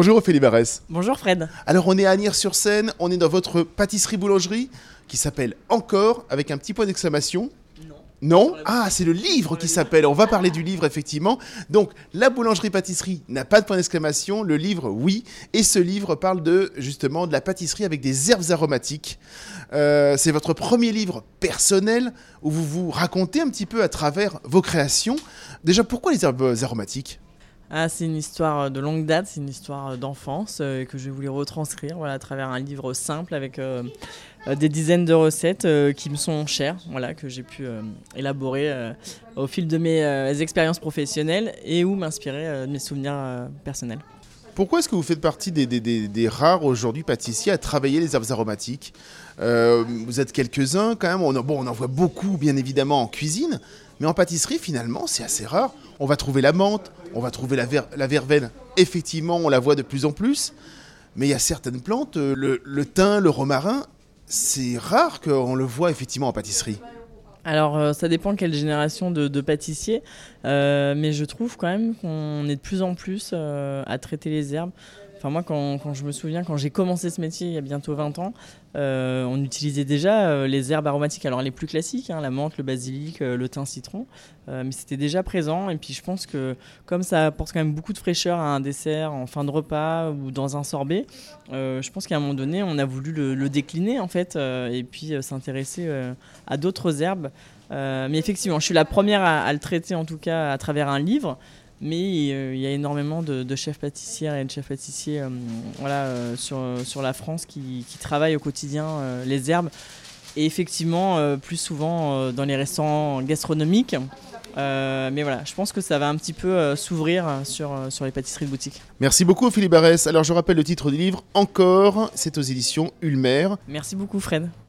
Bonjour Ophélie Barès. Bonjour Fred. Alors on est à Agnières-sur-Seine, on est dans votre pâtisserie-boulangerie qui s'appelle Encore avec un petit point d'exclamation. Non Ah, c'est le livre qui s'appelle. On va parler du livre, effectivement. Donc, la boulangerie-pâtisserie n'a pas de point d'exclamation. Le livre, oui. Et ce livre parle de, justement, de la pâtisserie avec des herbes aromatiques. Euh, c'est votre premier livre personnel où vous vous racontez un petit peu à travers vos créations. Déjà, pourquoi les herbes aromatiques? Ah, c'est une histoire de longue date, c'est une histoire d'enfance euh, que j'ai voulu retranscrire voilà, à travers un livre simple avec euh, euh, des dizaines de recettes qui me sont chères, voilà, que j'ai pu élaborer au fil de mes expériences professionnelles et ou m'inspirer de mes souvenirs personnels. Pourquoi est-ce que vous faites partie des, rares aujourd'hui pâtissiers à travailler les herbes aromatiques? Vous êtes quelques-uns quand même, on, bon, on en voit beaucoup bien évidemment en cuisine, mais en pâtisserie finalement c'est assez rare. On va trouver la menthe, on va trouver la, la verveine. Effectivement, on la voit de plus en plus. Mais il y a certaines plantes, euh, le, thym, le romarin, c'est rare qu'on le voit effectivement en pâtisserie. Alors, euh, ça dépend quelle génération de, pâtissiers, euh, mais je trouve quand même qu'on est de plus en plus à traiter les herbes. Enfin, moi, quand, quand, je me souviens, quand j'ai commencé ce métier il y a bientôt 20 ans, euh, on utilisait déjà euh, les herbes aromatiques, alors les plus classiques, hein, la menthe, le basilic, euh, le thym, citron, mais c'était déjà présent. Et puis je pense que comme ça apporte quand même beaucoup de fraîcheur à un dessert en fin de repas ou dans un sorbet, je pense qu'à un moment donné, on a voulu le, décliner en fait et puis s'intéresser à d'autres herbes. mais effectivement, je suis la première à, le traiter en tout cas à travers un livre. Mais euh, il y a énormément de, chefs pâtissières et de chefs pâtissiers euh, voilà, euh, sur, sur la France qui, qui travaillent au quotidien les herbes. Et effectivement, plus souvent dans les restaurants gastronomiques. mais voilà, je pense que ça va un petit peu s'ouvrir sur, sur les pâtisseries de boutique. Merci beaucoup Philippe Barès. Alors je rappelle le titre du livre Encore, c'est aux éditions Ulmer. Merci beaucoup Fred.